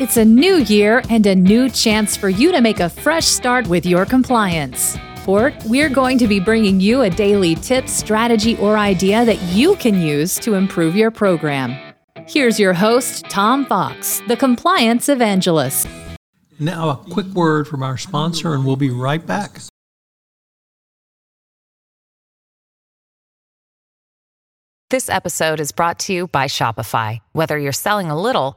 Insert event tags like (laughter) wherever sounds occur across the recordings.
It's a new year and a new chance for you to make a fresh start with your compliance. Fort, we're going to be bringing you a daily tip, strategy, or idea that you can use to improve your program. Here's your host, Tom Fox, the compliance evangelist. Now, a quick word from our sponsor, and we'll be right back. This episode is brought to you by Shopify. Whether you're selling a little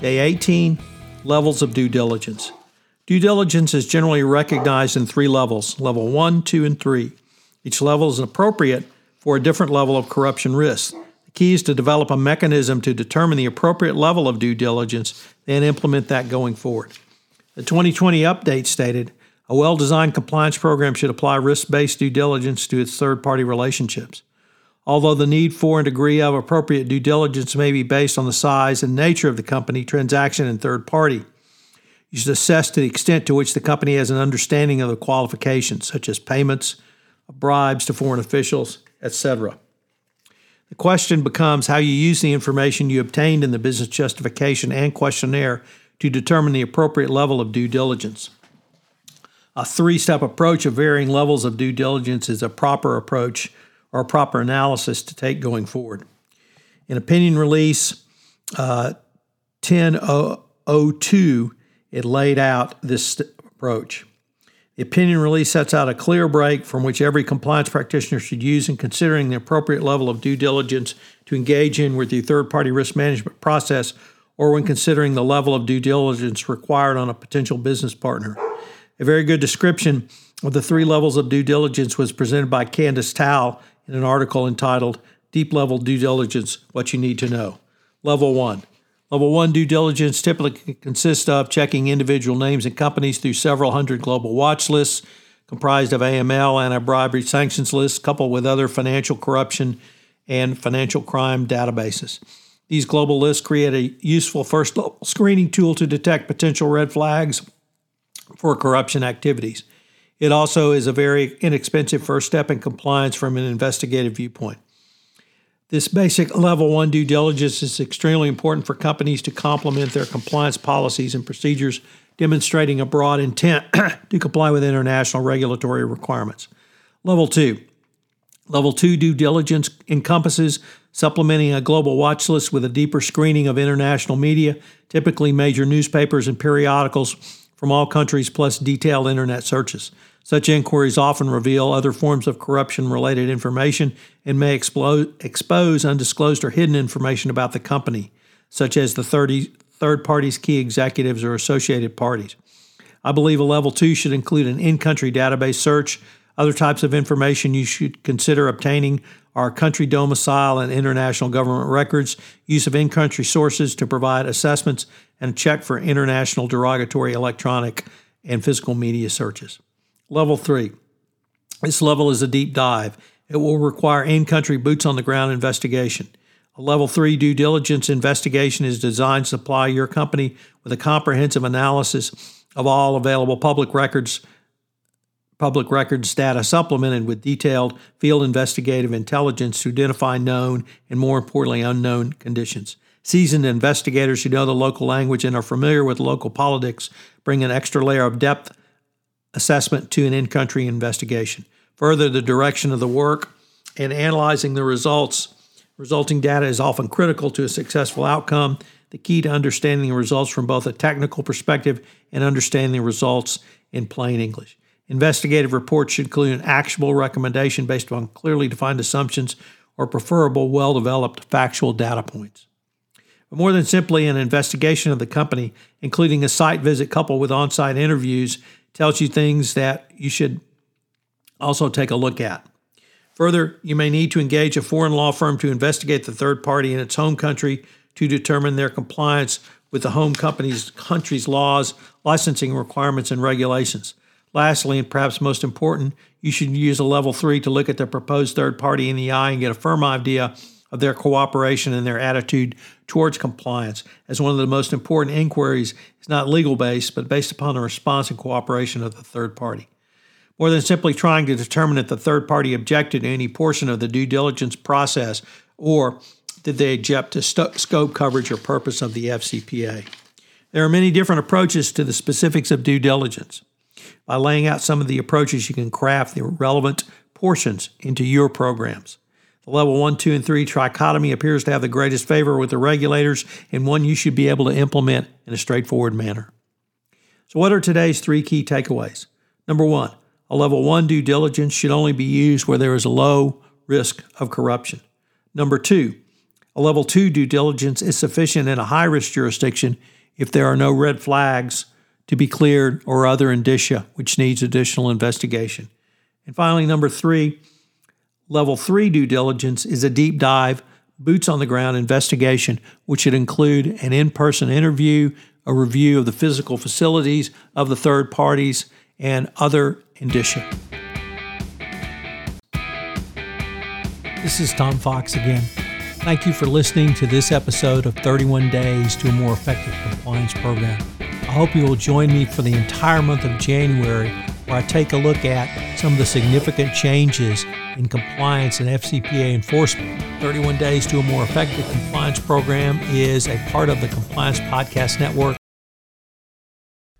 Day 18 Levels of Due Diligence. Due diligence is generally recognized in three levels level 1, 2, and 3. Each level is appropriate for a different level of corruption risk. The key is to develop a mechanism to determine the appropriate level of due diligence, and implement that going forward. The 2020 update stated a well designed compliance program should apply risk based due diligence to its third party relationships. Although the need for and degree of appropriate due diligence may be based on the size and nature of the company, transaction, and third party, you should assess to the extent to which the company has an understanding of the qualifications, such as payments, bribes to foreign officials, etc. The question becomes how you use the information you obtained in the business justification and questionnaire to determine the appropriate level of due diligence. A three step approach of varying levels of due diligence is a proper approach or proper analysis to take going forward. In opinion release uh, 1002, it laid out this approach. The opinion release sets out a clear break from which every compliance practitioner should use in considering the appropriate level of due diligence to engage in with the third party risk management process or when considering the level of due diligence required on a potential business partner. A very good description of the three levels of due diligence was presented by Candace Tao in an article entitled Deep Level Due Diligence What You Need to Know. Level 1. Level 1 due diligence typically consists of checking individual names and companies through several hundred global watch lists comprised of AML, and anti bribery sanctions lists, coupled with other financial corruption and financial crime databases. These global lists create a useful first level screening tool to detect potential red flags for corruption activities. It also is a very inexpensive first step in compliance from an investigative viewpoint. This basic level one due diligence is extremely important for companies to complement their compliance policies and procedures, demonstrating a broad intent (clears throat) to comply with international regulatory requirements. Level two. Level two due diligence encompasses supplementing a global watch list with a deeper screening of international media, typically major newspapers and periodicals from all countries, plus detailed internet searches. Such inquiries often reveal other forms of corruption related information and may expose undisclosed or hidden information about the company, such as the 30, third party's key executives or associated parties. I believe a level two should include an in country database search. Other types of information you should consider obtaining are country domicile and international government records, use of in country sources to provide assessments, and check for international derogatory electronic and physical media searches. Level three. This level is a deep dive. It will require in country boots on the ground investigation. A level three due diligence investigation is designed to supply your company with a comprehensive analysis of all available public records public records data supplemented with detailed field investigative intelligence to identify known and, more importantly, unknown conditions. Seasoned investigators who know the local language and are familiar with local politics bring an extra layer of depth assessment to an in country investigation. Further, the direction of the work and analyzing the results. Resulting data is often critical to a successful outcome. The key to understanding the results from both a technical perspective and understanding the results in plain English. Investigative reports should include an actionable recommendation based on clearly defined assumptions or preferable, well developed factual data points. But more than simply an investigation of the company, including a site visit coupled with on site interviews, tells you things that you should also take a look at. Further, you may need to engage a foreign law firm to investigate the third party in its home country to determine their compliance with the home company's country's laws, licensing requirements, and regulations. Lastly, and perhaps most important, you should use a level three to look at the proposed third party in the eye and get a firm idea of their cooperation and their attitude towards compliance, as one of the most important inquiries is not legal based, but based upon the response and cooperation of the third party. More than simply trying to determine if the third party objected to any portion of the due diligence process or did they object to st- scope coverage or purpose of the FCPA. There are many different approaches to the specifics of due diligence. By laying out some of the approaches, you can craft the relevant portions into your programs. The level 1, 2, and 3 trichotomy appears to have the greatest favor with the regulators and one you should be able to implement in a straightforward manner. So, what are today's three key takeaways? Number one, a level 1 due diligence should only be used where there is a low risk of corruption. Number two, a level 2 due diligence is sufficient in a high risk jurisdiction if there are no red flags to be cleared or other indicia which needs additional investigation. And finally, number three, level three due diligence is a deep dive, boots on the ground investigation, which should include an in person interview, a review of the physical facilities of the third parties, and other indicia. This is Tom Fox again. Thank you for listening to this episode of 31 Days to a More Effective Compliance Program. I hope you will join me for the entire month of January, where I take a look at some of the significant changes in compliance and FCPA enforcement. 31 Days to a More Effective Compliance Program is a part of the Compliance Podcast Network.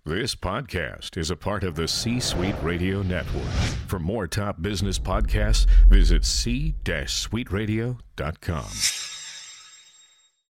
This podcast is a part of the C Suite Radio Network. For more top business podcasts, visit c-suiteradio.com.